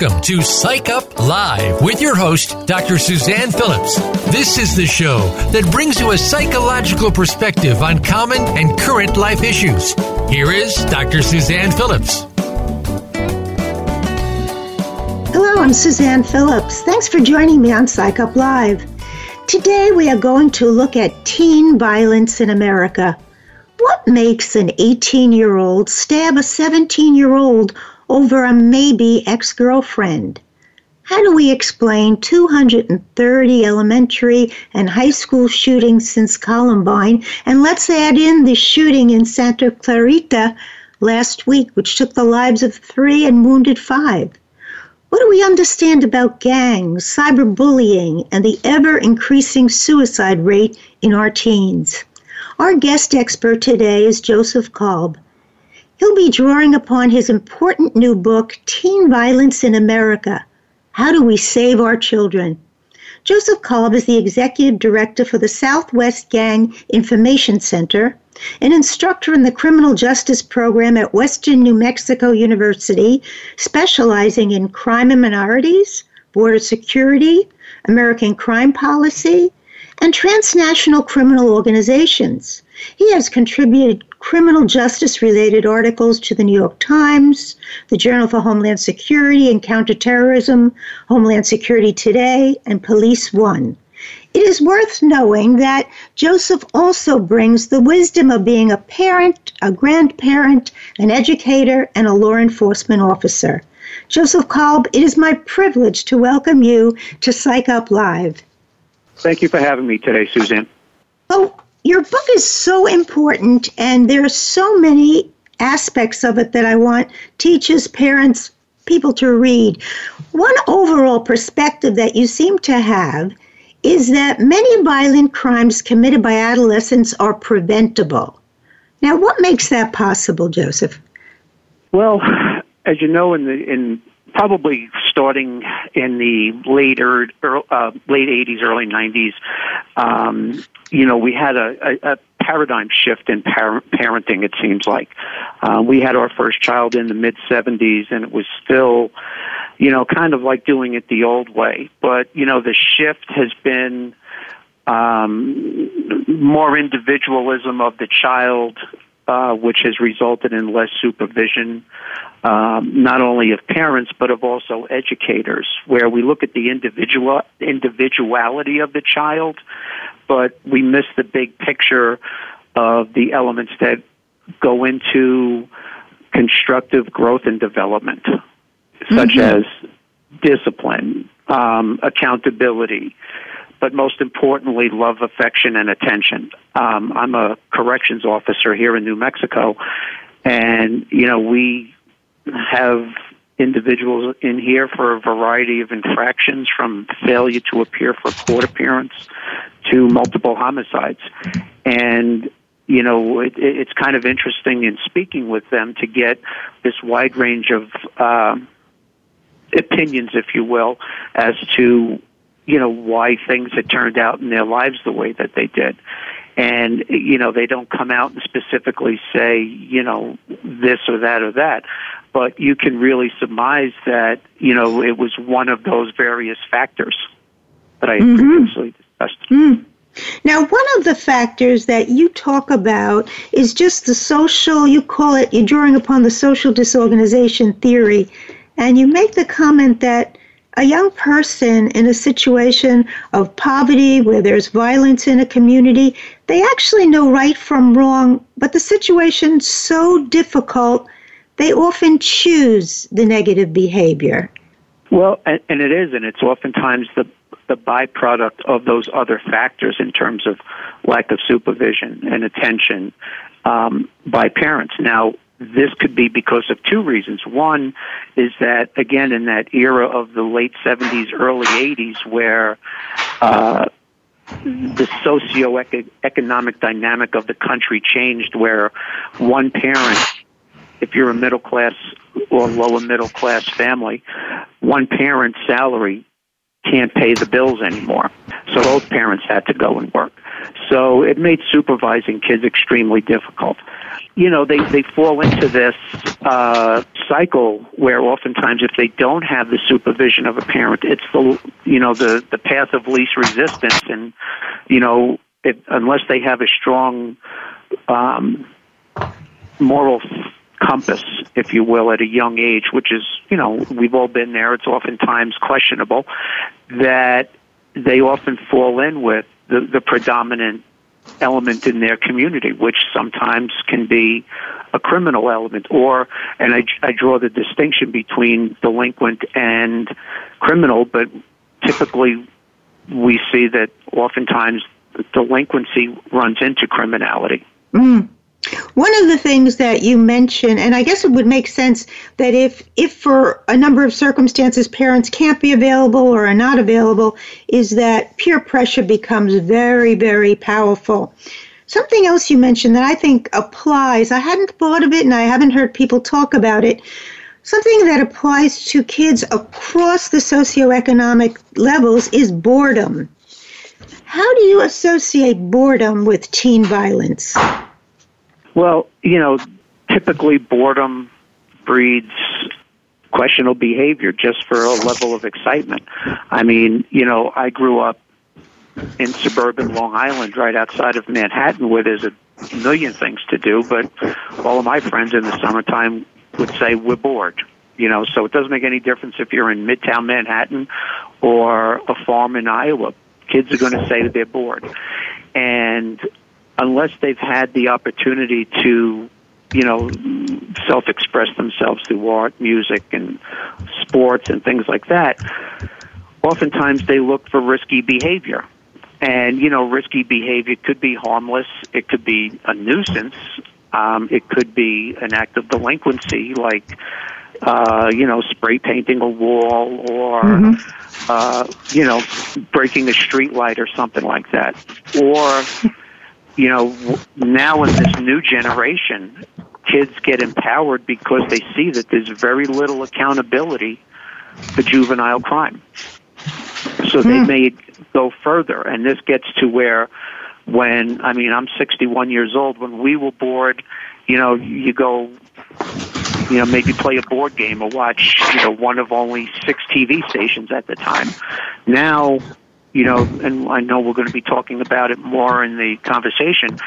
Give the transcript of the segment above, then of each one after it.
Welcome to Psych Up Live with your host, Dr. Suzanne Phillips. This is the show that brings you a psychological perspective on common and current life issues. Here is Dr. Suzanne Phillips. Hello, I'm Suzanne Phillips. Thanks for joining me on Psych Up Live. Today we are going to look at teen violence in America. What makes an 18 year old stab a 17 year old over a maybe ex girlfriend. How do we explain 230 elementary and high school shootings since Columbine? And let's add in the shooting in Santa Clarita last week, which took the lives of three and wounded five. What do we understand about gangs, cyberbullying, and the ever increasing suicide rate in our teens? Our guest expert today is Joseph Kolb. He'll be drawing upon his important new book, Teen Violence in America How Do We Save Our Children? Joseph Kolb is the executive director for the Southwest Gang Information Center, an instructor in the criminal justice program at Western New Mexico University, specializing in crime and minorities, border security, American crime policy, and transnational criminal organizations. He has contributed criminal justice related articles to the New York Times, the Journal for Homeland Security and Counterterrorism, Homeland Security Today, and Police One. It is worth knowing that Joseph also brings the wisdom of being a parent, a grandparent, an educator, and a law enforcement officer. Joseph Kolb, it is my privilege to welcome you to Psych Up Live. Thank you for having me today, Suzanne. Oh, your book is so important, and there are so many aspects of it that I want teachers, parents, people to read. One overall perspective that you seem to have is that many violent crimes committed by adolescents are preventable. Now, what makes that possible, Joseph? Well, as you know, in the in probably starting in the later uh, late 80s, early 90s, um, you know, we had a, a, a paradigm shift in par- parenting. It seems like uh, we had our first child in the mid 70s, and it was still, you know, kind of like doing it the old way. But you know, the shift has been um, more individualism of the child uh, which has resulted in less supervision, um, not only of parents but of also educators, where we look at the individual individuality of the child, but we miss the big picture of the elements that go into constructive growth and development, such mm-hmm. as discipline, um, accountability, but most importantly, love, affection, and attention. Um, I'm a corrections officer here in New Mexico, and you know we have individuals in here for a variety of infractions, from failure to appear for court appearance to multiple homicides, and you know, it, it's kind of interesting in speaking with them to get this wide range of uh, opinions, if you will, as to you know why things had turned out in their lives the way that they did and you know they don't come out and specifically say you know this or that or that but you can really surmise that you know it was one of those various factors that I mm-hmm. previously discussed. Mm. Now, one of the factors that you talk about is just the social, you call it, you're drawing upon the social disorganization theory, and you make the comment that a young person in a situation of poverty where there's violence in a community, they actually know right from wrong, but the situation's so difficult, they often choose the negative behavior. Well, and, and it is, and it's oftentimes the the byproduct of those other factors in terms of lack of supervision and attention um, by parents. Now, this could be because of two reasons. One is that, again, in that era of the late 70s, early 80s, where uh, the socio-economic dynamic of the country changed where one parent if you're a middle class or lower middle class family one parent's salary can't pay the bills anymore. So both parents had to go and work. So it made supervising kids extremely difficult. You know they they fall into this uh cycle where oftentimes if they don't have the supervision of a parent it's the you know the the path of least resistance. And you know it, unless they have a strong um moral compass if you will at a young age which is you know we've all been there it's oftentimes questionable that they often fall in with the the predominant element in their community, which sometimes can be a criminal element, or, and I, I draw the distinction between delinquent and criminal, but typically we see that oftentimes delinquency runs into criminality. Mm. One of the things that you mentioned, and I guess it would make sense that if, if for a number of circumstances parents can't be available or are not available, is that peer pressure becomes very, very powerful. Something else you mentioned that I think applies, I hadn't thought of it and I haven't heard people talk about it. Something that applies to kids across the socioeconomic levels is boredom. How do you associate boredom with teen violence? Well, you know, typically boredom breeds questionable behavior just for a level of excitement. I mean, you know, I grew up in suburban Long Island, right outside of Manhattan, where there's a million things to do, but all of my friends in the summertime would say we're bored. You know, so it doesn't make any difference if you're in Midtown Manhattan or a farm in Iowa. Kids are going to say that they're bored. And unless they've had the opportunity to, you know, self-express themselves through art, music, and sports and things like that, oftentimes they look for risky behavior. And, you know, risky behavior could be harmless. It could be a nuisance. Um, it could be an act of delinquency, like, uh, you know, spray painting a wall or, mm-hmm. uh, you know, breaking a street light or something like that. Or, you know, now in this new generation, kids get empowered because they see that there's very little accountability for juvenile crime. So they hmm. may go further, and this gets to where, when I mean, I'm 61 years old. When we were bored, you know, you go, you know, maybe play a board game or watch, you know, one of only six TV stations at the time. Now you know, and I know we're going to be talking about it more in the conversation.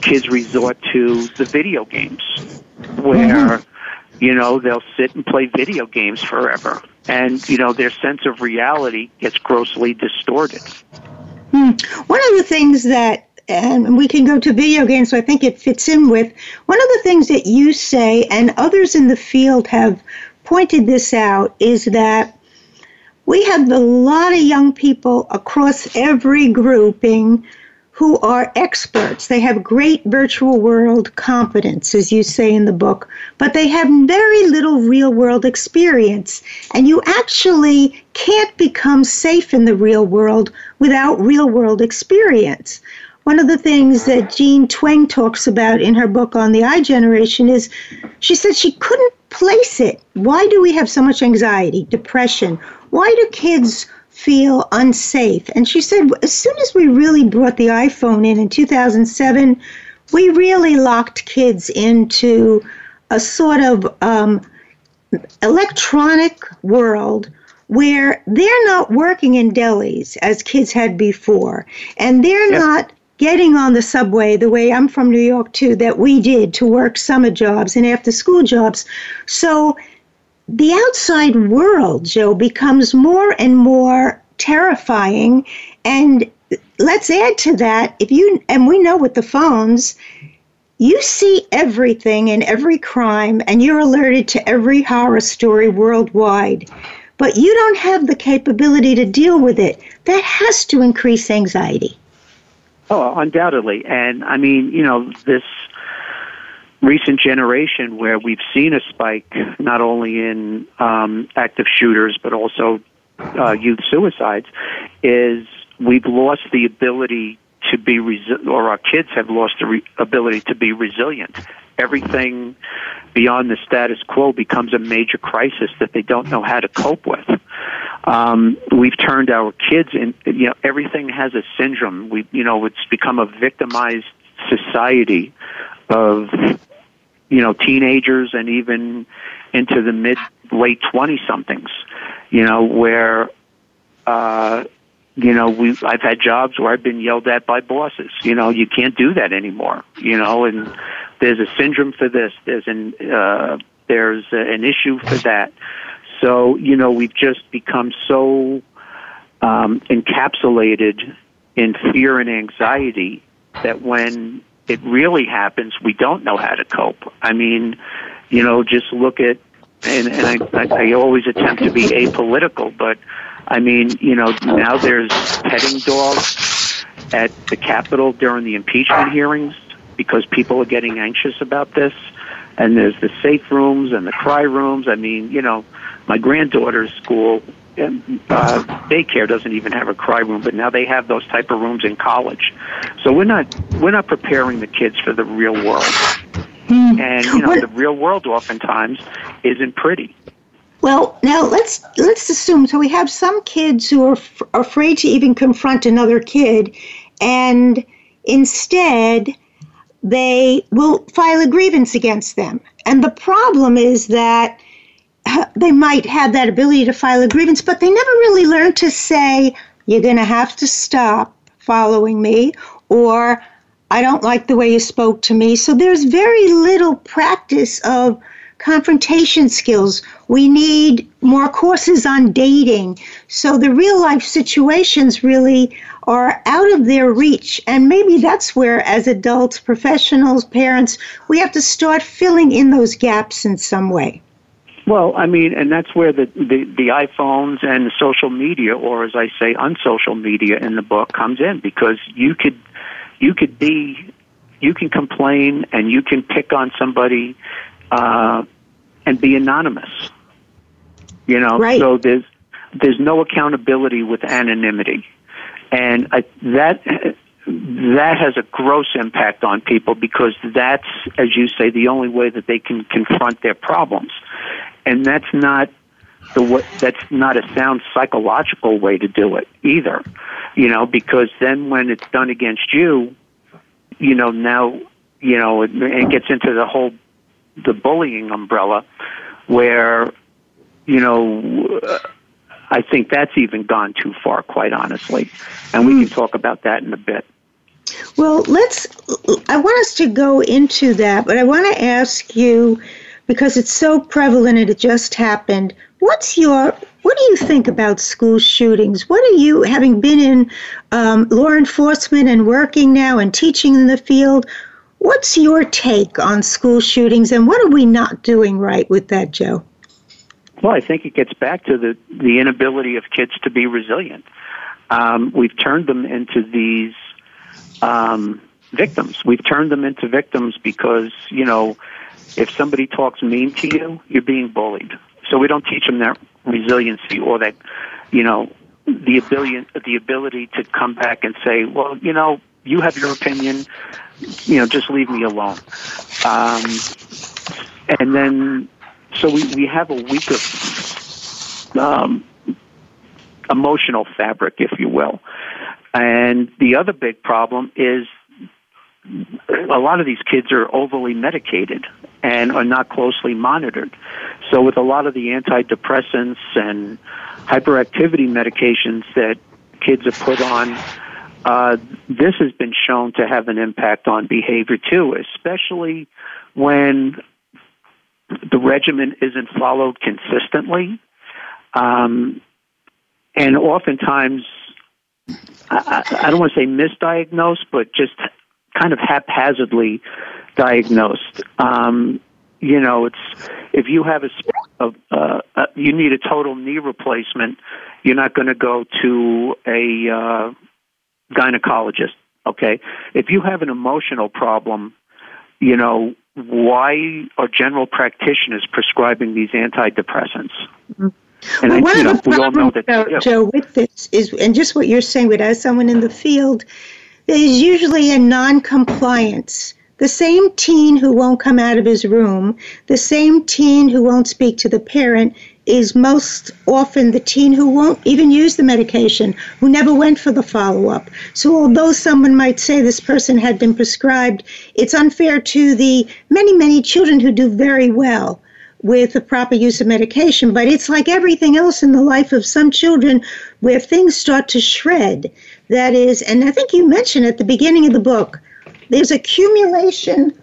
Kids resort to the video games where, mm-hmm. you know, they'll sit and play video games forever. And, you know, their sense of reality gets grossly distorted. Hmm. One of the things that and we can go to video games, so I think it fits in with one of the things that you say, and others in the field have pointed this out, is that we have a lot of young people across every grouping who are experts. They have great virtual world competence, as you say in the book, but they have very little real world experience. And you actually can't become safe in the real world without real world experience. One of the things that Jean Twenge talks about in her book on the I generation is she said she couldn't place it. Why do we have so much anxiety, depression? Why do kids feel unsafe? And she said, as soon as we really brought the iPhone in in 2007, we really locked kids into a sort of um, electronic world where they're not working in delis as kids had before, and they're yep. not getting on the subway the way I'm from New York too, that we did to work summer jobs and after school jobs. So the outside world, Joe, becomes more and more terrifying. And let's add to that, if you, and we know with the phones, you see everything and every crime, and you're alerted to every horror story worldwide, but you don't have the capability to deal with it. That has to increase anxiety. Oh, undoubtedly. And I mean, you know, this recent generation where we've seen a spike not only in um, active shooters but also uh, youth suicides is we've lost the ability to be resi- or our kids have lost the re- ability to be resilient. Everything beyond the status quo becomes a major crisis that they don't know how to cope with. Um, we've turned our kids in. You know, everything has a syndrome. We, you know, it's become a victimized society of you know teenagers and even into the mid late twenty somethings. You know where. Uh, you know, we I've had jobs where I've been yelled at by bosses. You know, you can't do that anymore. You know, and there's a syndrome for this. There's an uh, there's an issue for that. So you know, we've just become so um, encapsulated in fear and anxiety that when it really happens, we don't know how to cope. I mean, you know, just look at and, and I, I, I always attempt to be apolitical, but I mean, you know, now there's petting dogs at the Capitol during the impeachment hearings because people are getting anxious about this. And there's the safe rooms and the cry rooms. I mean, you know, my granddaughter's school uh, daycare doesn't even have a cry room, but now they have those type of rooms in college. So we're not we're not preparing the kids for the real world. Hmm. And you know, the real world oftentimes isn't pretty. Well, now let's let's assume so we have some kids who are, f- are afraid to even confront another kid, and instead they will file a grievance against them. And the problem is that they might have that ability to file a grievance, but they never really learn to say, "You're going to have to stop following me," or "I don't like the way you spoke to me." So there's very little practice of confrontation skills. We need more courses on dating. So the real life situations really are out of their reach. And maybe that's where, as adults, professionals, parents, we have to start filling in those gaps in some way. Well, I mean, and that's where the, the, the iPhones and the social media, or as I say, unsocial media in the book comes in because you could, you could be, you can complain and you can pick on somebody uh, and be anonymous. You know, right. so there's there's no accountability with anonymity, and I, that that has a gross impact on people because that's, as you say, the only way that they can confront their problems, and that's not the way, that's not a sound psychological way to do it either. You know, because then when it's done against you, you know now you know it, it gets into the whole the bullying umbrella, where you know. I think that's even gone too far, quite honestly. And we can hmm. talk about that in a bit. Well, let's. I want us to go into that, but I want to ask you because it's so prevalent and it just happened. What's your what do you think about school shootings? What are you, having been in um, law enforcement and working now and teaching in the field? What's your take on school shootings and what are we not doing right with that, Joe? Well, I think it gets back to the, the inability of kids to be resilient. Um, we've turned them into these um, victims. We've turned them into victims because, you know, if somebody talks mean to you, you're being bullied. So we don't teach them that resiliency or that, you know, the ability the ability to come back and say, well, you know, you have your opinion you know, just leave me alone. Um, and then, so we, we have a weaker um, emotional fabric, if you will. And the other big problem is a lot of these kids are overly medicated and are not closely monitored. So with a lot of the antidepressants and hyperactivity medications that kids are put on, uh, this has been shown to have an impact on behavior too, especially when the regimen isn't followed consistently. Um, and oftentimes, I, I don't want to say misdiagnosed, but just kind of haphazardly diagnosed. Um, you know, it's if you have a, a, a you need a total knee replacement, you're not going to go to a uh, gynecologist. Okay, if you have an emotional problem, you know why are general practitioners prescribing these antidepressants? Mm-hmm. And well, I, one you know, of the problems, that. Joe, yeah. Joe, with this is, and just what you're saying, but as someone in the field, there's usually a non-compliance. The same teen who won't come out of his room, the same teen who won't speak to the parent, is most often the teen who won't even use the medication, who never went for the follow up. So, although someone might say this person had been prescribed, it's unfair to the many, many children who do very well with the proper use of medication. But it's like everything else in the life of some children where things start to shred. That is, and I think you mentioned at the beginning of the book, there's accumulation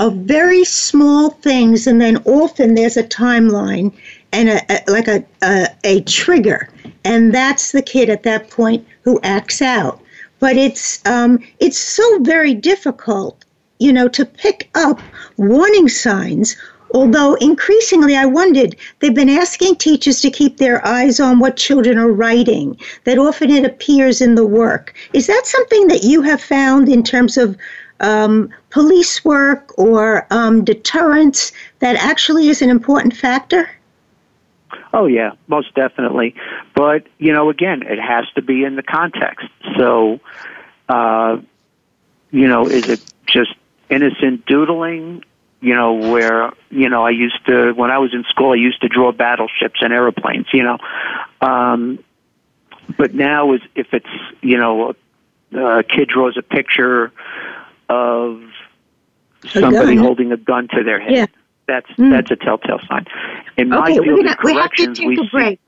of very small things, and then often there's a timeline and a, a like a, a a trigger, and that's the kid at that point who acts out. But it's um, it's so very difficult, you know, to pick up warning signs. Although increasingly, I wondered, they've been asking teachers to keep their eyes on what children are writing. That often it appears in the work. Is that something that you have found in terms of um, police work or um, deterrence that actually is an important factor? Oh yeah, most definitely. But you know, again, it has to be in the context. So, uh, you know, is it just innocent doodling? You know, where you know I used to when I was in school, I used to draw battleships and airplanes. You know, um, but now is if it's you know a a kid draws a picture of somebody gun. holding a gun to their head. Yeah. That's Mm. that's a telltale sign. In my Okay, field gonna, of we have to corrections, take we a see- break.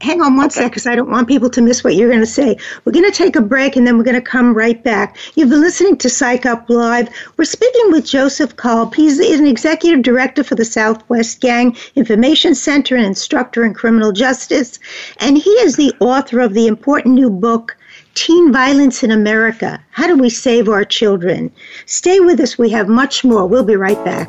Hang on one sec, because I don't want people to miss what you're going to say. We're going to take a break, and then we're going to come right back. You've been listening to Psych Up Live. We're speaking with Joseph Kolb. He's an executive director for the Southwest Gang Information Center and instructor in criminal justice, and he is the author of the important new book. Teen Violence in America. How do we save our children? Stay with us. We have much more. We'll be right back.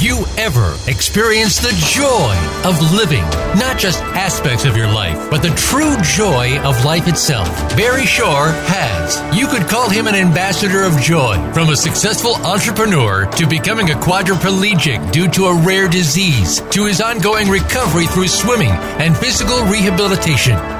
You ever experience the joy of living? Not just aspects of your life, but the true joy of life itself. Barry Shore has. You could call him an ambassador of joy. From a successful entrepreneur to becoming a quadriplegic due to a rare disease to his ongoing recovery through swimming and physical rehabilitation.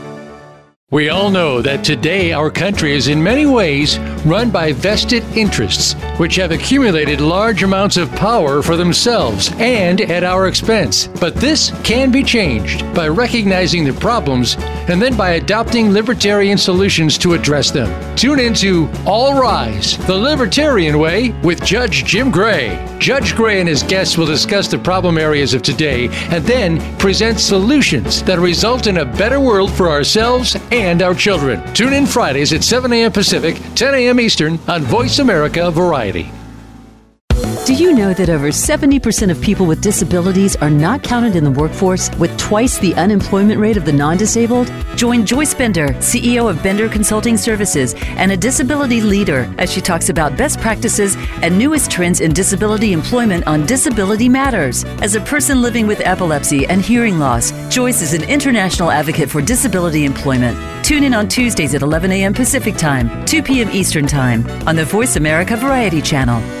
We all know that today our country is in many ways run by vested interests, which have accumulated large amounts of power for themselves and at our expense. But this can be changed by recognizing the problems and then by adopting libertarian solutions to address them. Tune into All Rise, the Libertarian Way with Judge Jim Gray. Judge Gray and his guests will discuss the problem areas of today and then present solutions that result in a better world for ourselves and our children. Tune in Fridays at 7 a.m. Pacific, 10 a.m. Eastern on Voice America Variety. Do you know that over 70% of people with disabilities are not counted in the workforce with twice the unemployment rate of the non disabled? Join Joyce Bender, CEO of Bender Consulting Services and a disability leader, as she talks about best practices and newest trends in disability employment on Disability Matters. As a person living with epilepsy and hearing loss, Joyce is an international advocate for disability employment. Tune in on Tuesdays at 11 a.m. Pacific Time, 2 p.m. Eastern Time on the Voice America Variety Channel.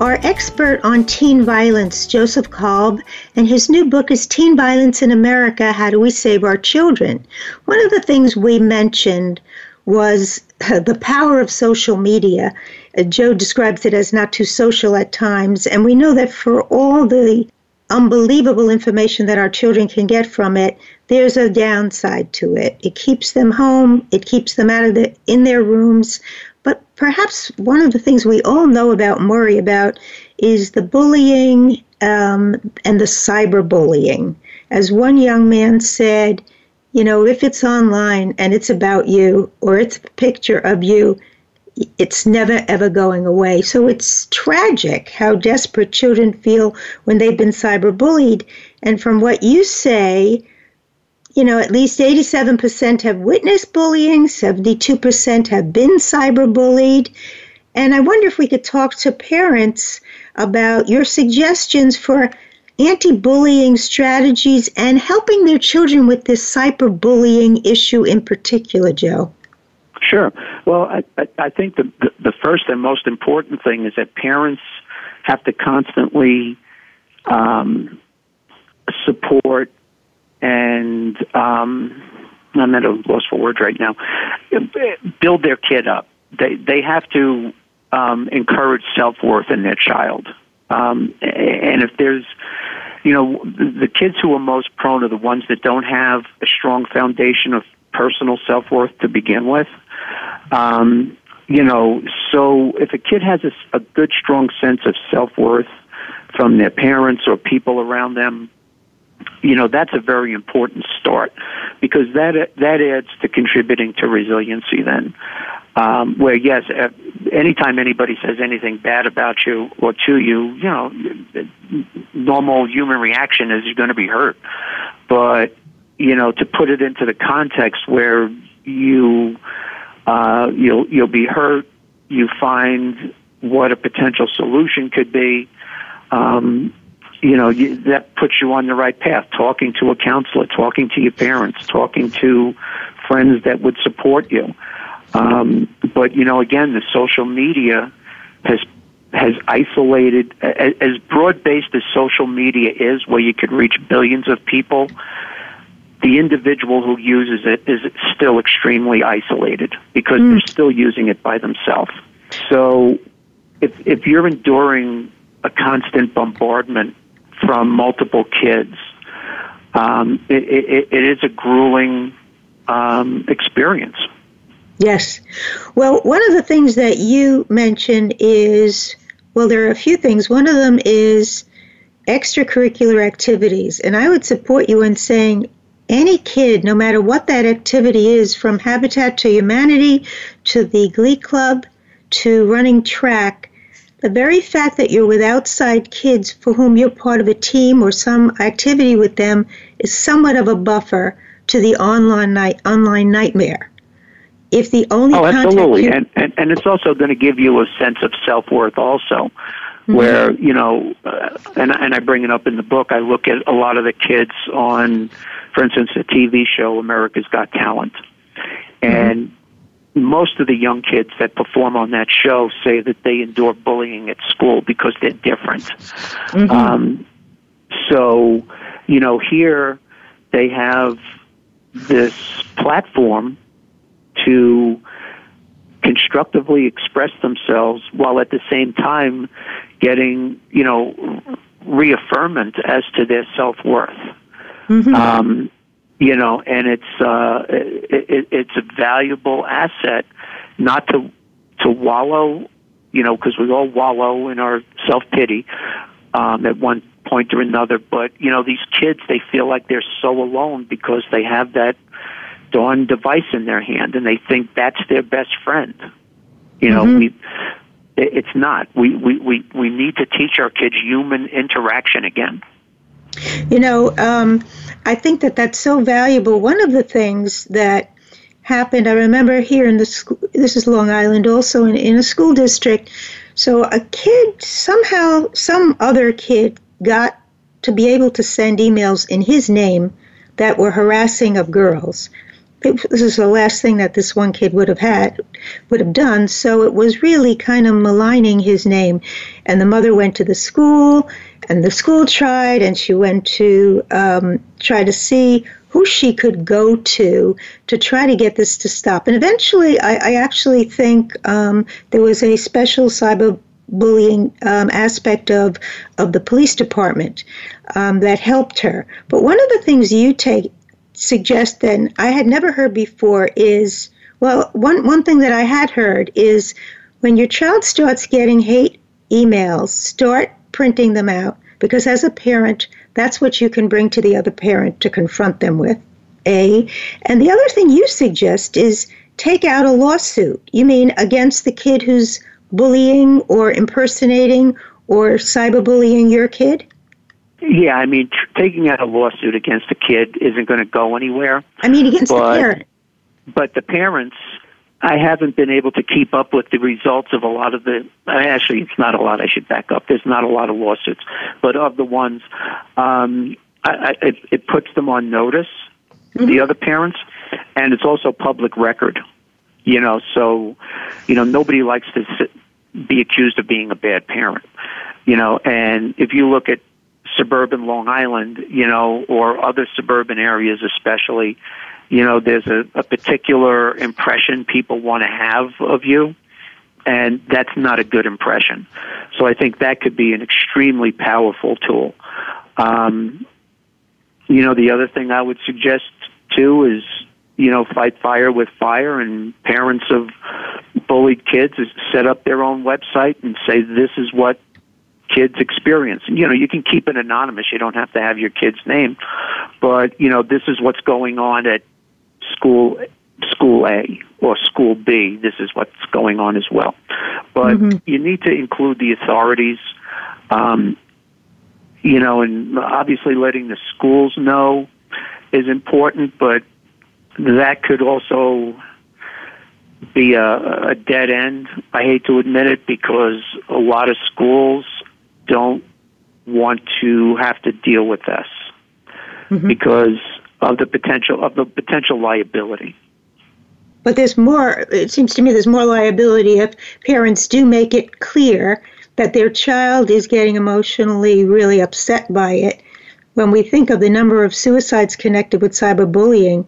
our expert on teen violence, Joseph Kolb, and his new book is Teen Violence in America How Do We Save Our Children? One of the things we mentioned was the power of social media. Uh, Joe describes it as not too social at times, and we know that for all the unbelievable information that our children can get from it, there's a downside to it. It keeps them home, it keeps them out of the in their rooms. Perhaps one of the things we all know about worry about is the bullying um, and the cyberbullying. As one young man said, you know, if it's online and it's about you or it's a picture of you, it's never ever going away. So it's tragic how desperate children feel when they've been cyberbullied. And from what you say, you know, at least 87% have witnessed bullying, 72% have been cyberbullied. And I wonder if we could talk to parents about your suggestions for anti bullying strategies and helping their children with this cyberbullying issue in particular, Joe. Sure. Well, I, I, think the, the, the first and most important thing is that parents have to constantly um, support and um, I'm at a loss for words right now. Build their kid up. They they have to um, encourage self worth in their child. Um, and if there's, you know, the kids who are most prone are the ones that don't have a strong foundation of personal self worth to begin with. Um, you know, so if a kid has a, a good, strong sense of self worth from their parents or people around them, you know that's a very important start because that that adds to contributing to resiliency then. Um, where yes anytime anybody says anything bad about you or to you you know normal human reaction is you're going to be hurt. But you know to put it into the context where you uh, you'll you'll be hurt you find what a potential solution could be um, you know you, that puts you on the right path. Talking to a counselor talking to your parents talking to friends that would support you. Um, but you know again the social media has has isolated as broad based as social media is where you could reach billions of people the individual who uses it is still extremely isolated because mm. they're still using it by themselves. So if if you're enduring a constant bombardment from multiple kids. Um, it, it, it is a grueling um, experience. Yes. Well, one of the things that you mentioned is well, there are a few things. One of them is extracurricular activities. And I would support you in saying any kid, no matter what that activity is, from Habitat to Humanity to the Glee Club to running track, the very fact that you're with outside kids for whom you're part of a team or some activity with them is somewhat of a buffer to the online night online nightmare. If the only oh, absolutely, you- and, and and it's also going to give you a sense of self worth also, mm-hmm. where you know, uh, and and I bring it up in the book. I look at a lot of the kids on, for instance, the TV show America's Got Talent, and mm-hmm most of the young kids that perform on that show say that they endure bullying at school because they're different. Mm-hmm. Um, so, you know, here they have this platform to constructively express themselves while at the same time getting, you know, reaffirmment as to their self worth. Mm-hmm. Um, you know, and it's uh, it, it, it's a valuable asset, not to to wallow, you know, because we all wallow in our self pity um, at one point or another. But you know, these kids they feel like they're so alone because they have that darn device in their hand, and they think that's their best friend. You know, mm-hmm. we it's not. We, we, we, we need to teach our kids human interaction again. You know, um, I think that that's so valuable. One of the things that happened, I remember here in the school, this is Long Island also, in, in a school district. So a kid, somehow, some other kid got to be able to send emails in his name that were harassing of girls. it, this is the last thing that this one kid would have had, would have done. So it was really kind of maligning his name. And the mother went to the school, and the school tried, and she went to um, try to see who she could go to to try to get this to stop. And eventually, I, I actually think um, there was a special cyber bullying um, aspect of of the police department um, that helped her. But one of the things you take suggest that I had never heard before is well one one thing that I had heard is when your child starts getting hate emails, start printing them out because as a parent, that's what you can bring to the other parent to confront them with. A. And the other thing you suggest is take out a lawsuit. You mean against the kid who's bullying or impersonating or cyberbullying your kid? Yeah, I mean, tr- taking out a lawsuit against a kid isn't going to go anywhere. I mean, against but, the parent. But the parents, I haven't been able to keep up with the results of a lot of the. Actually, it's not a lot. I should back up. There's not a lot of lawsuits, but of the ones, um, I, I, it, it puts them on notice. Mm-hmm. The other parents, and it's also public record. You know, so you know nobody likes to sit, be accused of being a bad parent. You know, and if you look at suburban Long Island, you know, or other suburban areas especially, you know, there's a, a particular impression people want to have of you, and that's not a good impression. So I think that could be an extremely powerful tool. Um, you know, the other thing I would suggest too is, you know, fight fire with fire, and parents of bullied kids set up their own website and say this is what kids experience. You know, you can keep it anonymous. You don't have to have your kid's name. But, you know, this is what's going on at school school A or school B. This is what's going on as well. But mm-hmm. you need to include the authorities. Um, you know, and obviously letting the schools know is important, but that could also be a, a dead end. I hate to admit it because a lot of schools don't want to have to deal with this mm-hmm. because of the potential of the potential liability. But there's more. It seems to me there's more liability if parents do make it clear that their child is getting emotionally really upset by it. When we think of the number of suicides connected with cyberbullying,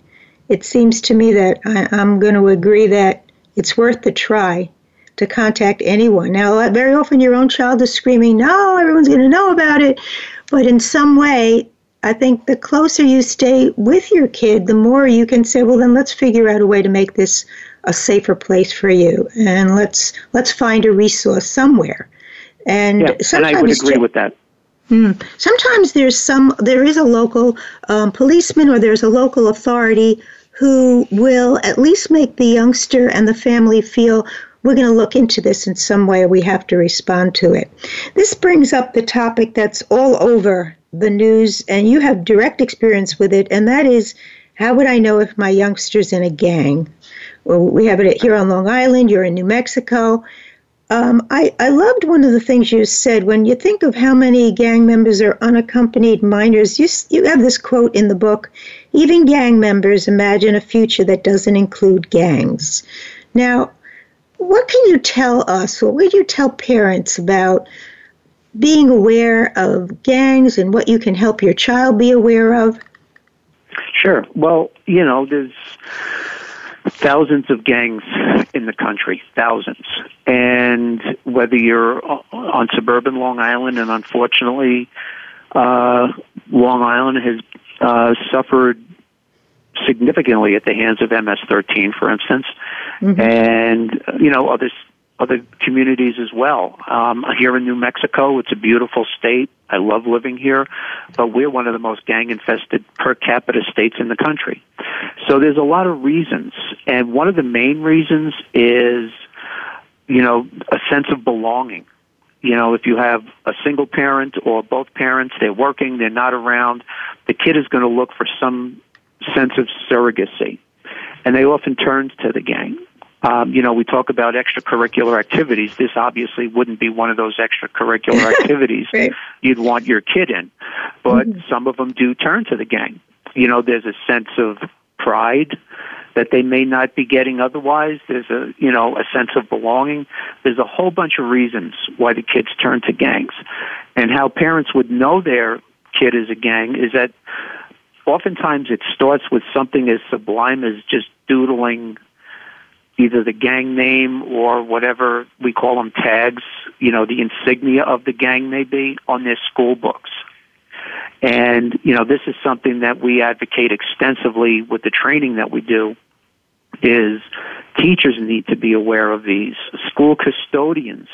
it seems to me that I, I'm going to agree that it's worth the try to contact anyone. Now, very often your own child is screaming, no, everyone's going to know about it. But in some way, I think the closer you stay with your kid, the more you can say, well, then let's figure out a way to make this a safer place for you, and let's let's find a resource somewhere. And yeah, and I would agree with that. Hmm, sometimes there's some there is a local um, policeman or there's a local authority who will at least make the youngster and the family feel we're going to look into this in some way. We have to respond to it. This brings up the topic that's all over the news, and you have direct experience with it, and that is how would I know if my youngster's in a gang? Well, we have it here on Long Island, you're in New Mexico. Um, I, I loved one of the things you said when you think of how many gang members are unaccompanied minors. You, you have this quote in the book even gang members imagine a future that doesn't include gangs. Now, what can you tell us? What would you tell parents about being aware of gangs and what you can help your child be aware of? Sure. Well, you know, there's thousands of gangs in the country, thousands. And whether you're on suburban Long Island, and unfortunately, uh, Long Island has uh, suffered significantly at the hands of MS-13, for instance, mm-hmm. and you know other other communities as well. Um, here in New Mexico, it's a beautiful state. I love living here, but we're one of the most gang-infested per capita states in the country. So there's a lot of reasons, and one of the main reasons is, you know, a sense of belonging you know, if you have a single parent or both parents, they're working, they're not around, the kid is going to look for some sense of surrogacy. And they often turn to the gang. Um, you know, we talk about extracurricular activities. This obviously wouldn't be one of those extracurricular activities right. you'd want your kid in. But mm-hmm. some of them do turn to the gang. You know, there's a sense of pride. that they may not be getting otherwise. There's a, you know, a sense of belonging. There's a whole bunch of reasons why the kids turn to gangs. And how parents would know their kid is a gang is that oftentimes it starts with something as sublime as just doodling either the gang name or whatever we call them tags, you know, the insignia of the gang may be on their school books. And, you know, this is something that we advocate extensively with the training that we do is teachers need to be aware of these. School custodians,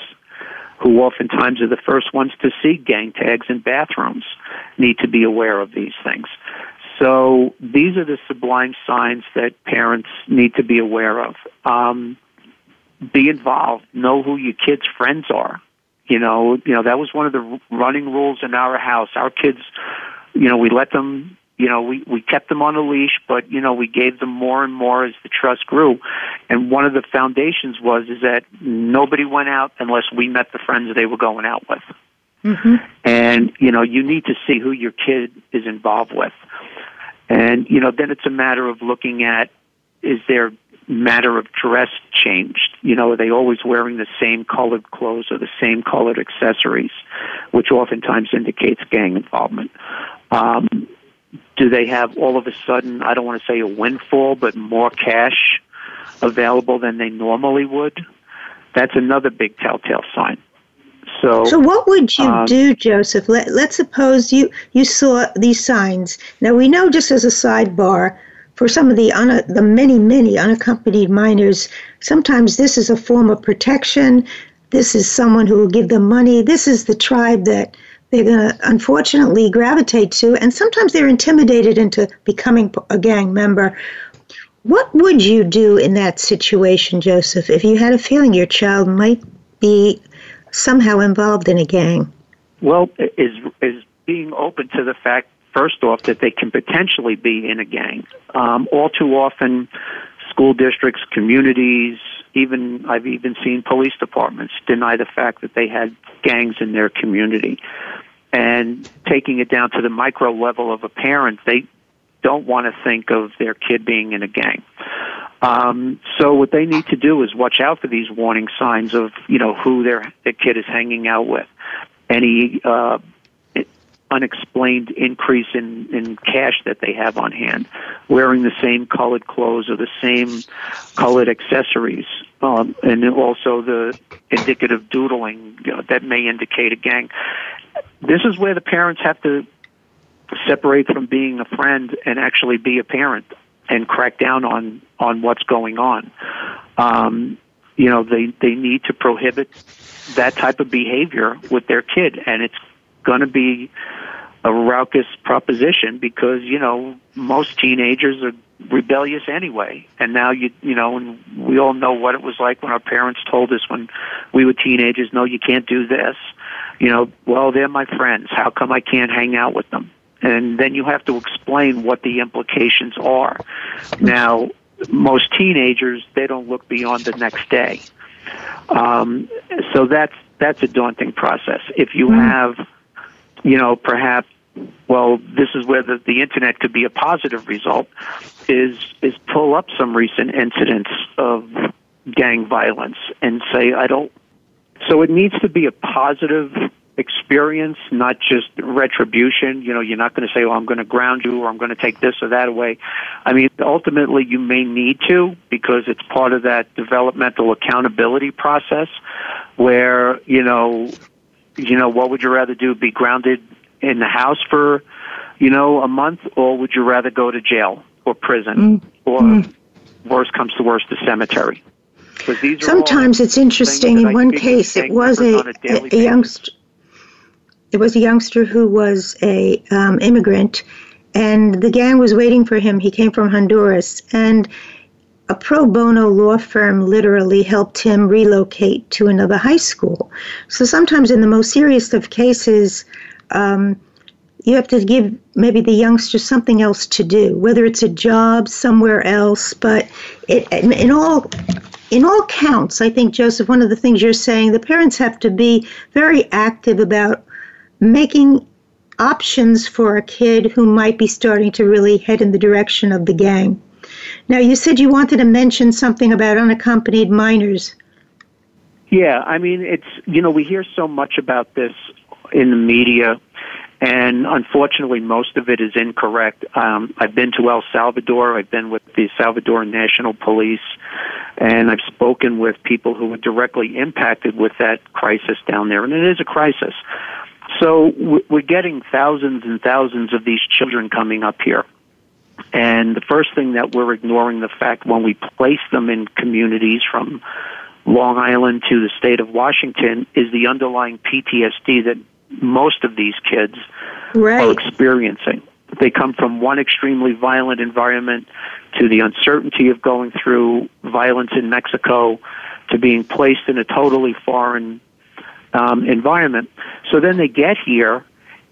who oftentimes are the first ones to see gang tags in bathrooms, need to be aware of these things. So these are the sublime signs that parents need to be aware of. Um, be involved. Know who your kids' friends are. You know, you know that was one of the running rules in our house. Our kids, you know, we let them. You know, we we kept them on a leash, but you know, we gave them more and more as the trust grew. And one of the foundations was is that nobody went out unless we met the friends they were going out with. Mm-hmm. And you know, you need to see who your kid is involved with. And, you know, then it's a matter of looking at is their matter of dress changed? You know, are they always wearing the same colored clothes or the same colored accessories, which oftentimes indicates gang involvement? Um, do they have all of a sudden, I don't want to say a windfall, but more cash available than they normally would? That's another big telltale sign. So, so what would you um, do, Joseph? Let, let's suppose you, you saw these signs. Now, we know, just as a sidebar, for some of the, un, the many, many unaccompanied minors, sometimes this is a form of protection. This is someone who will give them money. This is the tribe that they're going to unfortunately gravitate to, and sometimes they're intimidated into becoming a gang member. What would you do in that situation, Joseph, if you had a feeling your child might be somehow involved in a gang? Well, is is being open to the fact first off that they can potentially be in a gang. Um, all too often, school districts, communities, even I've even seen police departments deny the fact that they had gangs in their community. And taking it down to the micro level of a parent, they don't want to think of their kid being in a gang. Um, so what they need to do is watch out for these warning signs of you know who their their kid is hanging out with, any uh, unexplained increase in in cash that they have on hand, wearing the same colored clothes or the same colored accessories, um, and also the indicative doodling you know, that may indicate a gang. This is where the parents have to separate from being a friend and actually be a parent and crack down on on what's going on. Um, you know, they they need to prohibit that type of behavior with their kid, and it's going to be a raucous proposition because you know most teenagers are rebellious anyway. And now you you know and we all know what it was like when our parents told us when we were teenagers no you can't do this. You know well they're my friends. How come i can't hang out with them and then you have to explain what the implications are. Now, most teenagers they don't look beyond the next day, um, so that's that's a daunting process. If you mm-hmm. have, you know, perhaps, well, this is where the, the internet could be a positive result. Is is pull up some recent incidents of gang violence and say I don't. So it needs to be a positive experience, not just retribution. You know, you're not going to say, "Oh, I'm going to ground you," or "I'm going to take this or that away." I mean, ultimately, you may need to because it's part of that developmental accountability process, where you know, you know, what would you rather do? Be grounded in the house for, you know, a month, or would you rather go to jail or prison, mm. or mm. worst comes to worst, the cemetery? Sometimes it's interesting. In one case, it was a, a, a youngster there was a youngster who was a um, immigrant, and the gang was waiting for him. He came from Honduras, and a pro bono law firm literally helped him relocate to another high school. So sometimes, in the most serious of cases, um, you have to give maybe the youngster something else to do, whether it's a job somewhere else. But it, in, in all in all counts, I think Joseph, one of the things you're saying, the parents have to be very active about making options for a kid who might be starting to really head in the direction of the gang. Now, you said you wanted to mention something about unaccompanied minors. Yeah, I mean, it's, you know, we hear so much about this in the media, and unfortunately, most of it is incorrect. Um, I've been to El Salvador, I've been with the Salvadoran National Police, and I've spoken with people who were directly impacted with that crisis down there, and it is a crisis. So we're getting thousands and thousands of these children coming up here. And the first thing that we're ignoring the fact when we place them in communities from Long Island to the state of Washington is the underlying PTSD that most of these kids right. are experiencing. They come from one extremely violent environment to the uncertainty of going through violence in Mexico to being placed in a totally foreign um, environment. So then they get here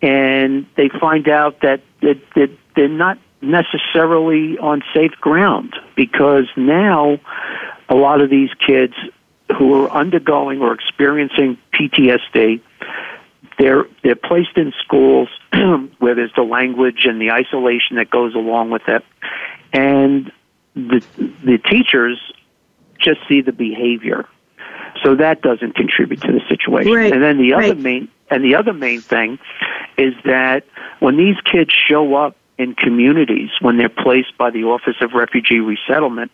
and they find out that, that, that they're not necessarily on safe ground because now a lot of these kids who are undergoing or experiencing PTSD. They're they're placed in schools where there's the language and the isolation that goes along with it, and the the teachers just see the behavior, so that doesn't contribute to the situation. Right. And then the other right. main and the other main thing is that when these kids show up in communities when they're placed by the Office of Refugee Resettlement,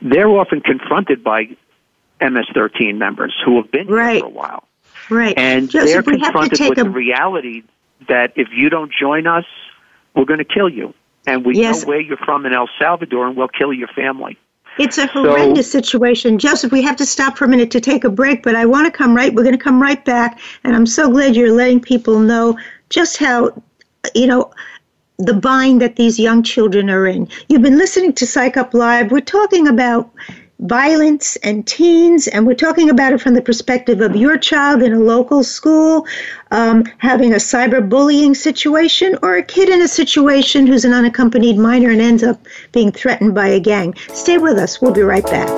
they're often confronted by MS-13 members who have been right. here for a while. Right. And Joseph, they're we have to confronted with a, the reality that if you don't join us, we're going to kill you. And we Yes. know where you're from in El Salvador, and we'll kill your family. It's a horrendous situation. Joseph, we have to stop for a minute to take a break, but I want to come right, we're going to come right back. And I'm so glad you're letting people know just how, you know, the bind that these young children are in. You've been listening to Psych Up Live. We're talking about violence and teens, and we're talking about it from the perspective of your child in a local school, um, having a cyberbullying situation, or a kid in a situation who's an unaccompanied minor and ends up being threatened by a gang. Stay with us. We'll be right back.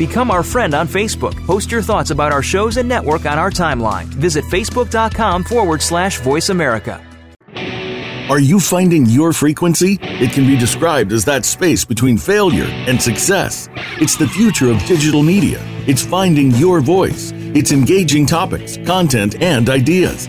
Become our friend on Facebook. Post your thoughts about our shows and network on our timeline. Visit facebook.com forward slash voice America. Are you finding your frequency? It can be described as that space between failure and success. It's the future of digital media. It's finding your voice. It's engaging topics, content, and ideas.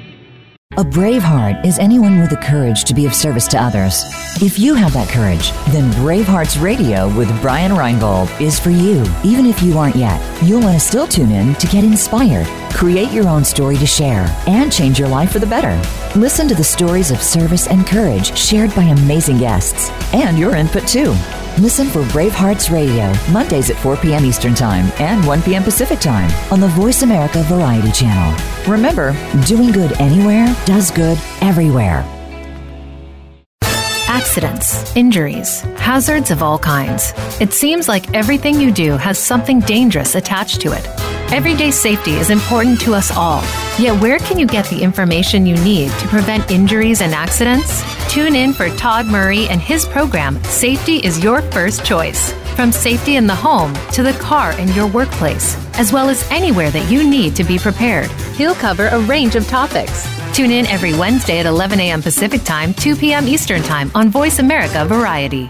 A brave heart is anyone with the courage to be of service to others. If you have that courage, then Bravehearts Radio with Brian Reinbold is for you. Even if you aren't yet, you'll want to still tune in to get inspired, create your own story to share, and change your life for the better. Listen to the stories of service and courage shared by amazing guests, and your input too. Listen for Bravehearts Radio, Mondays at 4 p.m. Eastern Time and 1 p.m. Pacific Time on the Voice America Variety Channel. Remember, doing good anywhere does good everywhere. Accidents, injuries, hazards of all kinds. It seems like everything you do has something dangerous attached to it. Everyday safety is important to us all. Yet, where can you get the information you need to prevent injuries and accidents? Tune in for Todd Murray and his program, Safety is Your First Choice. From safety in the home to the car in your workplace, as well as anywhere that you need to be prepared. He'll cover a range of topics. Tune in every Wednesday at 11 a.m. Pacific Time, 2 p.m. Eastern Time on Voice America Variety.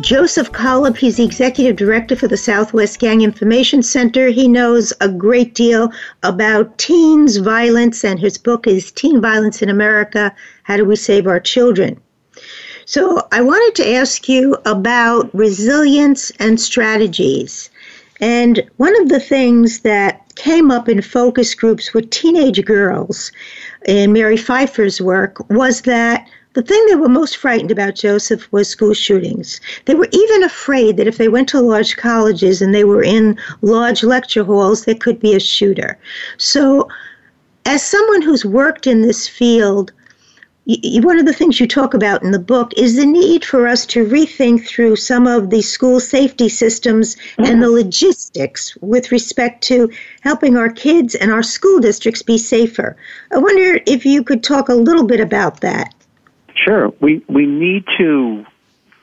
Joseph Kolb. He's the executive director for the Southwest Gang Information Center. He knows a great deal about teens violence, and his book is Teen Violence in America How Do We Save Our Children? So, I wanted to ask you about resilience and strategies. And one of the things that came up in focus groups with teenage girls in Mary Pipher's work was that the thing they were most frightened about, Joseph, was school shootings. They were even afraid that if they went to large colleges and they were in large lecture halls, there could be a shooter. So, as someone who's worked in this field, one of the things you talk about in the book is the need for us to rethink through some of the school safety systems and the logistics with respect to helping our kids and our school districts be safer. I wonder if you could talk a little bit about that. Sure. We we need to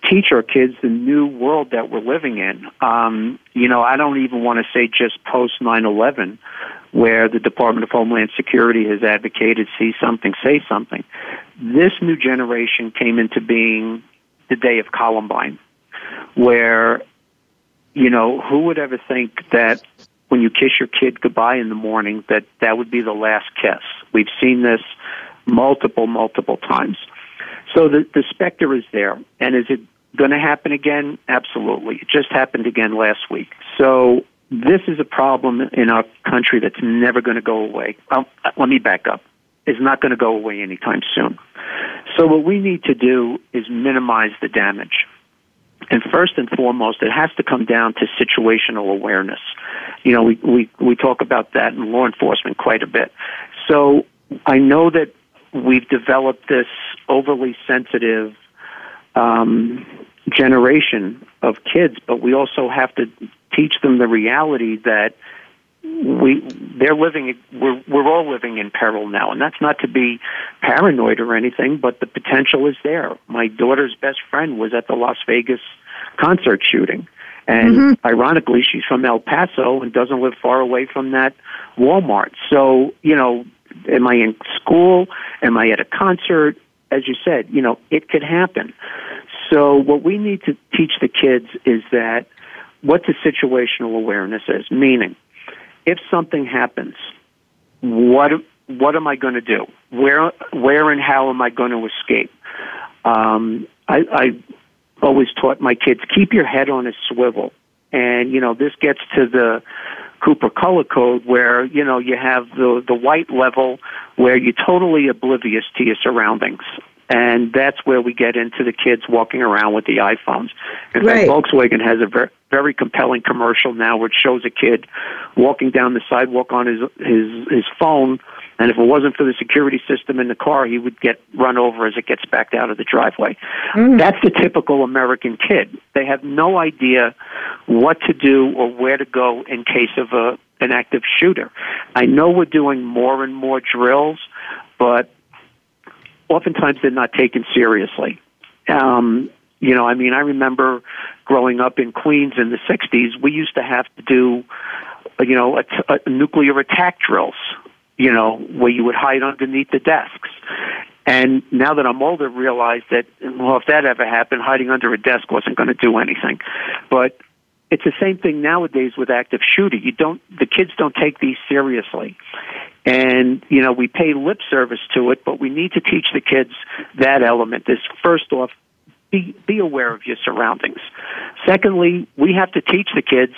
teach our kids the new world that we're living in. Um, you know, I don't even want to say just post 9/11 where the Department of Homeland Security has advocated see something, say something. This new generation came into being the day of Columbine, where, you know, who would ever think that when you kiss your kid goodbye in the morning, that that would be the last kiss? We've seen this multiple, multiple times. So the, the specter is there. And is it going to happen again? Absolutely. It just happened again last week. So this is a problem in our country that's never going to go away. Um, let me back up. It's not going to go away anytime soon. So what we need to do is minimize the damage. And first and foremost, it has to come down to situational awareness. You know, we, we, we talk about that in law enforcement quite a bit. So I know that we've developed this overly sensitive um, generation of kids, but we also have to teach them the reality that we they're living we're we're all living in peril now. And that's not to be paranoid or anything but the potential is there. My daughter's best friend was at the Las Vegas concert shooting. And mm-hmm. ironically she's from El Paso and doesn't live far away from that Walmart. So you know am I in school am I at a concert as you said you know it could happen so what we need to teach the kids is that what the situational awareness is, meaning if something happens, what what am I going to do? Where where and how am I going to escape? Um, I, I always taught my kids keep your head on a swivel, and you know this gets to the Cooper color code where you know you have the the white level where you're totally oblivious to your surroundings and that's where we get into the kids walking around with the iPhones. In right. fact, Volkswagen has a very, very compelling commercial now which shows a kid walking down the sidewalk on his his his phone, and if it wasn't for the security system in the car, he would get run over as it gets backed out of the driveway. Mm. That's the typical American kid. They have no idea what to do or where to go in case of a an active shooter. I know we're doing more and more drills, but oftentimes they're not taken seriously. Um, you know, I mean, I remember growing up in Queens in the '60s. We used to have to do, you know, a, a nuclear attack drills. You know, where you would hide underneath the desks. And now that I'm older, realize that well, if that ever happened, hiding under a desk wasn't going to do anything. But it's the same thing nowadays with active shooter. You don't, the kids don't take these seriously. And, you know, we pay lip service to it, but we need to teach the kids that element is first off, be, be aware of your surroundings. Secondly, we have to teach the kids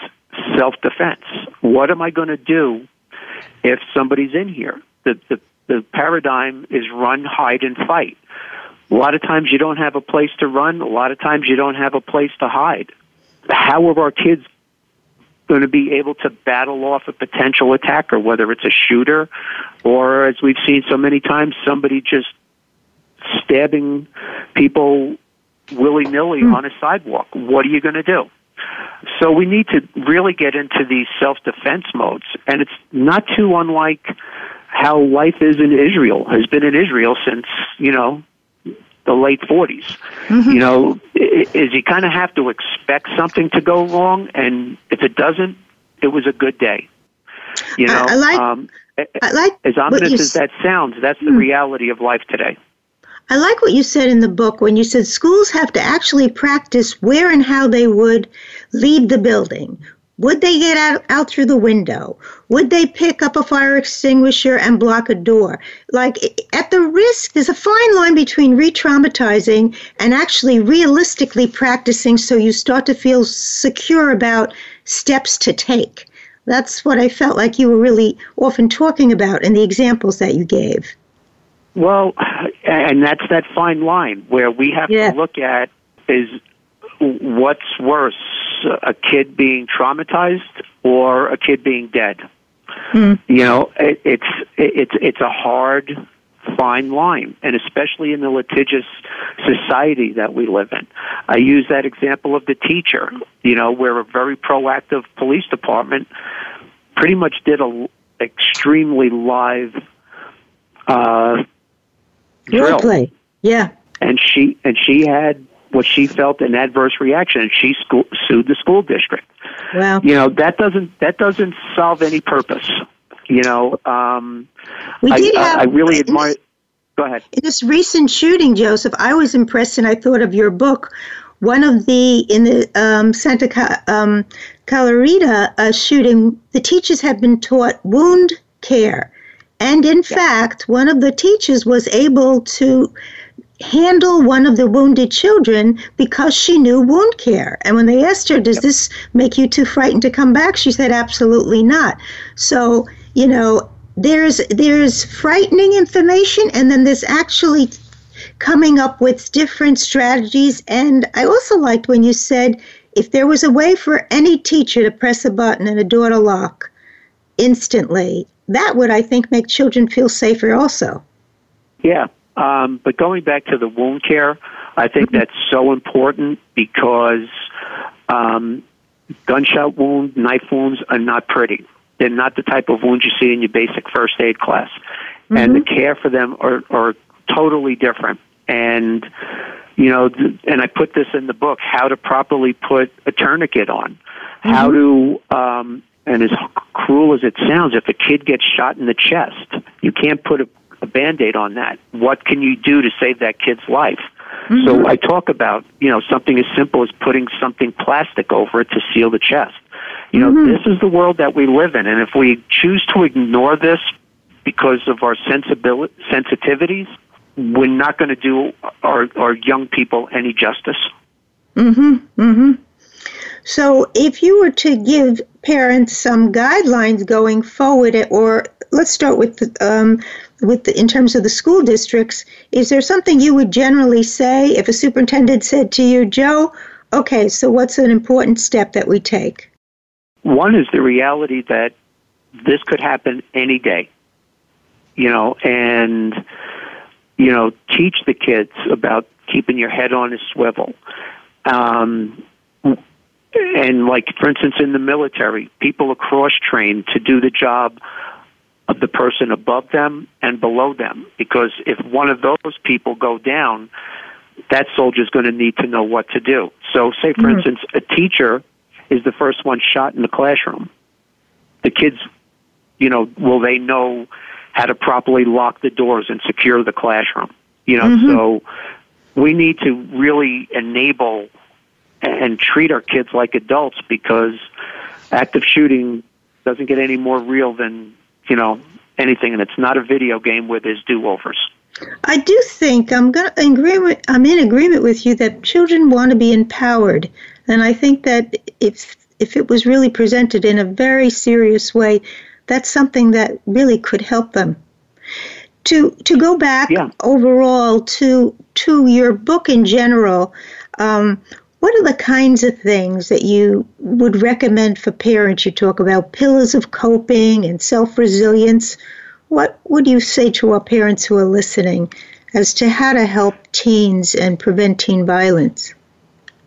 self-defense. What am I going to do if somebody's in here? The, the, the paradigm is run, hide, and fight. A lot of times you don't have a place to run. A lot of times you don't have a place to hide. How are our kids going to be able to battle off a potential attacker, whether it's a shooter or, as we've seen so many times, somebody just stabbing people willy nilly mm. on a sidewalk. What are you going to do? So we need to really get into these self defense modes, and it's not too unlike how life is in Israel, has been in Israel since, you know, the late 40s. Mm-hmm. You know, is you kind of have to expect something to go wrong, and if it doesn't, it was a good day. You know, I, I like, um, I like as ominous as that sounds, that's the mm. reality of life today. I like what you said in the book when you said schools have to actually practice where and how they would leave the building. Would they get out, out through the window? Would they pick up a fire extinguisher and block a door? Like, at the risk, there's a fine line between re traumatizing and actually realistically practicing so you start to feel secure about steps to take. That's what I felt like you were really often talking about in the examples that you gave. Well, and that's that fine line where we have yeah. to look at is what's worse, a kid being traumatized or a kid being dead? Mm. You know, it, it's it's it's a hard fine line, and especially in the litigious society that we live in. I use that example of the teacher. You know, where a very proactive police department pretty much did a extremely live uh, drill. Play. Yeah. And she and she had what she felt an adverse reaction, and she school, sued the school district. Well, You know that doesn't that doesn't solve any purpose. You know, um, we did I, have, I, I really admire. Go ahead. In this recent shooting, Joseph, I was impressed, and I thought of your book. One of the in the um, Santa um, Clarita uh, shooting, the teachers had been taught wound care, and in yeah. fact, one of the teachers was able to handle one of the wounded children because she knew wound care. And when they asked her, Does this make you too frightened to come back? She said, Absolutely not. So, you know, there's there's frightening information and then there's actually coming up with different strategies and I also liked when you said if there was a way for any teacher to press a button and a door to lock instantly, that would I think make children feel safer also. Yeah, um, but going back to the wound care, I think that's so important because um, gunshot wounds, knife wounds are not pretty. They're not the type of wounds you see in your basic first aid class. Mm-hmm. And the mm-hmm. care for them are, are totally different. And, you know, and I put this in the book, how to properly put a tourniquet on, mm-hmm. how to, um, and as cruel as it sounds, if a kid gets shot in the chest, you can't put a a band-aid on that. What can you do to save that kid's life? Mm-hmm. So I talk about, you know, something as simple as putting something plastic over it to seal the chest. You know, mm-hmm. this is the world that we live in, and if we choose to ignore this because of our sensibility, sensitivities, we're not going to do our, our young people any justice. Mm-hmm. Mm-hmm. So, if you were to give parents some guidelines going forward, or let's start with the, um, with the, in terms of the school districts, is there something you would generally say if a superintendent said to you, Joe, okay, so what's an important step that we take? One is the reality that this could happen any day, you know, and, you know, teach the kids about keeping your head on a swivel. Um, and like, for instance, in the military, people are cross trained to do the job of the person above them and below them. Because if one of those people go down, that soldier is going to need to know what to do. So, say for mm-hmm. instance, a teacher is the first one shot in the classroom. The kids, you know, will they know how to properly lock the doors and secure the classroom? You know, mm-hmm. so we need to really enable and treat our kids like adults because active shooting doesn't get any more real than you know anything, and it's not a video game where there's do-overs. I do think I'm going to agree with, I'm in agreement with you that children want to be empowered, and I think that if if it was really presented in a very serious way, that's something that really could help them. To to go back yeah. overall to to your book in general, um, what are the kinds of things that you would recommend for parents? You talk about pillars of coping and self resilience. What would you say to our parents who are listening as to how to help teens and prevent teen violence?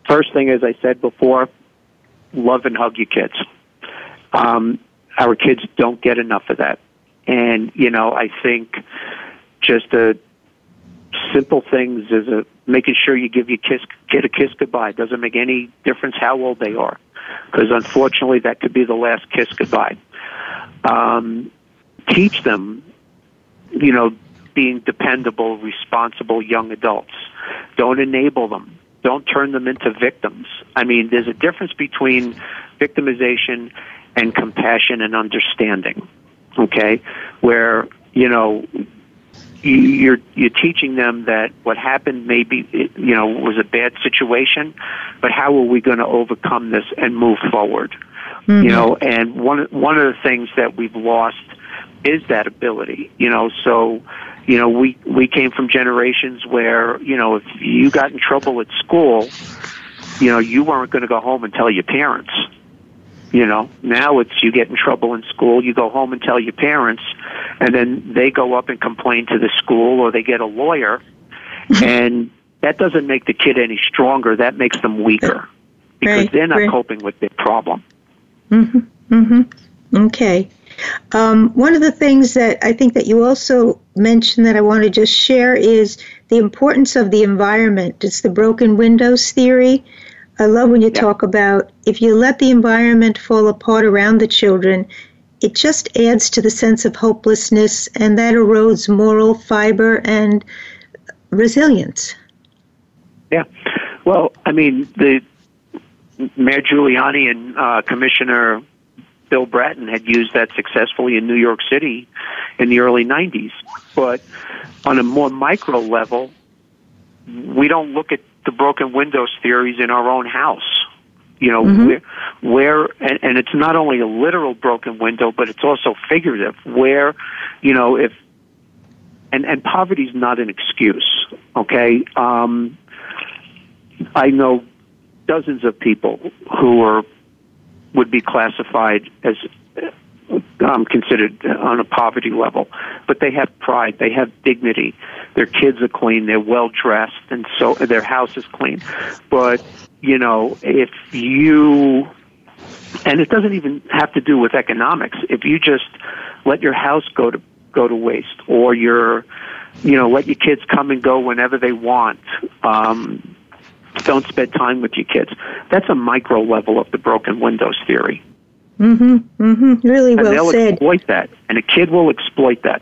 First thing, as I said before, love and hug your kids. Um, our kids don't get enough of that. And, you know, I think just simple things as a making sure you give your kiss, kid a kiss goodbye. It doesn't make any difference how old they are, because unfortunately that could be the last kiss goodbye. Um, teach them, you know, being dependable, responsible young adults. Don't enable them. Don't turn them into victims. I mean, there's a difference between victimization and compassion and understanding. Okay? Where, you know, you're you're teaching them that what happened maybe you know was a bad situation, but how are we going to overcome this and move forward? Mm-hmm. You know, and one one of the things that we've lost is that ability. You know, so you know we we came from generations where you know if you got in trouble at school, you know you weren't going to go home and tell your parents. You know, now it's you get in trouble in school, you go home and tell your parents, and then they go up and complain to the school or they get a lawyer, and that doesn't make the kid any stronger. That makes them weaker because right, they're not right. coping with their problem. Mm-hmm. Mm-hmm. Okay. Um, one of the things that I think that you also mentioned that I want to just share is the importance of the environment. It's the broken windows theory. I love when you yeah. talk about if you let the environment fall apart around the children, it just adds to the sense of hopelessness and that erodes moral fiber and resilience. Yeah. Well, I mean, the Mayor Giuliani and uh, Commissioner Bill Bratton had used that successfully in New York City in the early 90s. But on a more micro level, we don't look at the broken windows theories in our own house. You know, mm-hmm. where, where and, and it's not only a literal broken window, but it's also figurative. Where, you know, if and and poverty is not an excuse. Okay, um, I know dozens of people who are would be classified as um, considered on a poverty level, but they have pride, they have dignity. Their kids are clean, they're well dressed, and so their house is clean. But you know, if you and it doesn't even have to do with economics. If you just let your house go to go to waste, or your you know let your kids come and go whenever they want. Um, don't spend time with your kids. That's a micro level of the broken windows theory. Mm-hmm. Mm-hmm. Really well and they'll said. exploit that, and a kid will exploit that.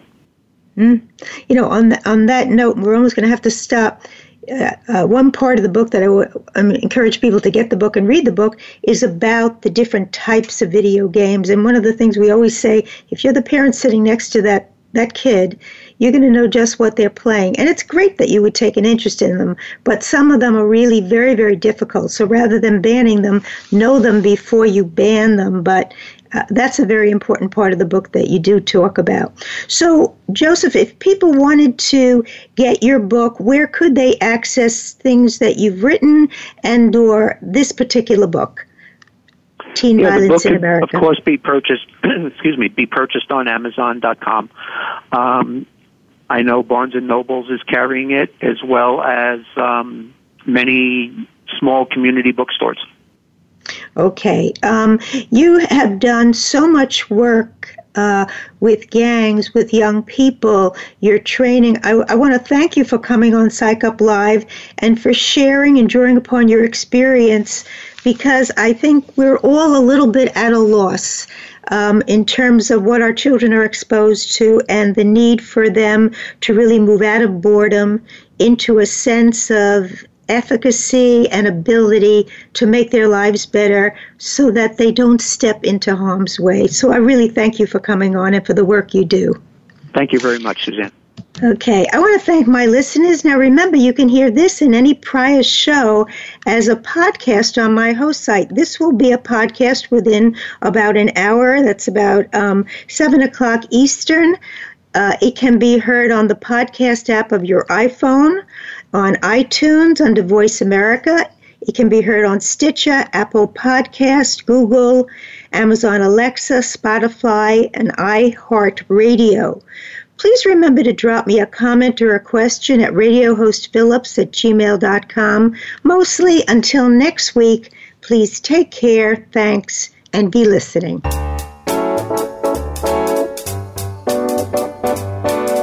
Mm. You know, on the, on that note, we're almost going to have to stop. Uh, uh, one part of the book that I would um, encourage people to get the book and read the book is about the different types of video games. And one of the things we always say, if you're the parent sitting next to that that kid, you're going to know just what they're playing. And it's great that you would take an interest in them, but some of them are really very, very difficult. So rather than banning them, know them before you ban them. But uh, that's a very important part of the book that you do talk about. So, Joseph, if people wanted to get your book, where could they access things that you've written and or this particular book? Teen yeah, Violence in America. Of course, be purchased. excuse me, be purchased on Amazon.com. Um, I know Barnes and Nobles is carrying it, as well as um, many small community bookstores. Okay, um, you have done so much work uh, with gangs, with young people, your training. I, I want to thank you for coming on Psych Up Live and for sharing and drawing upon your experience because I think we're all a little bit at a loss. Um, in terms of what our children are exposed to and the need for them to really move out of boredom into a sense of efficacy and ability to make their lives better so that they don't step into harm's way. So I really thank you for coming on and for the work you do. Thank you very much, Suzanne. Okay, I want to thank my listeners. Now, remember, you can hear this in any prior show as a podcast on my host site. This will be a podcast within about an hour. That's about um, 7 o'clock Eastern. Uh, it can be heard on the podcast app of your iPhone, on iTunes under Voice America. It can be heard on Stitcher, Apple Podcast, Google, Amazon Alexa, Spotify, and iHeartRadio. Please remember to drop me a comment or a question at radiohostphillips at gmail.com. Mostly until next week, please take care, thanks, and be listening.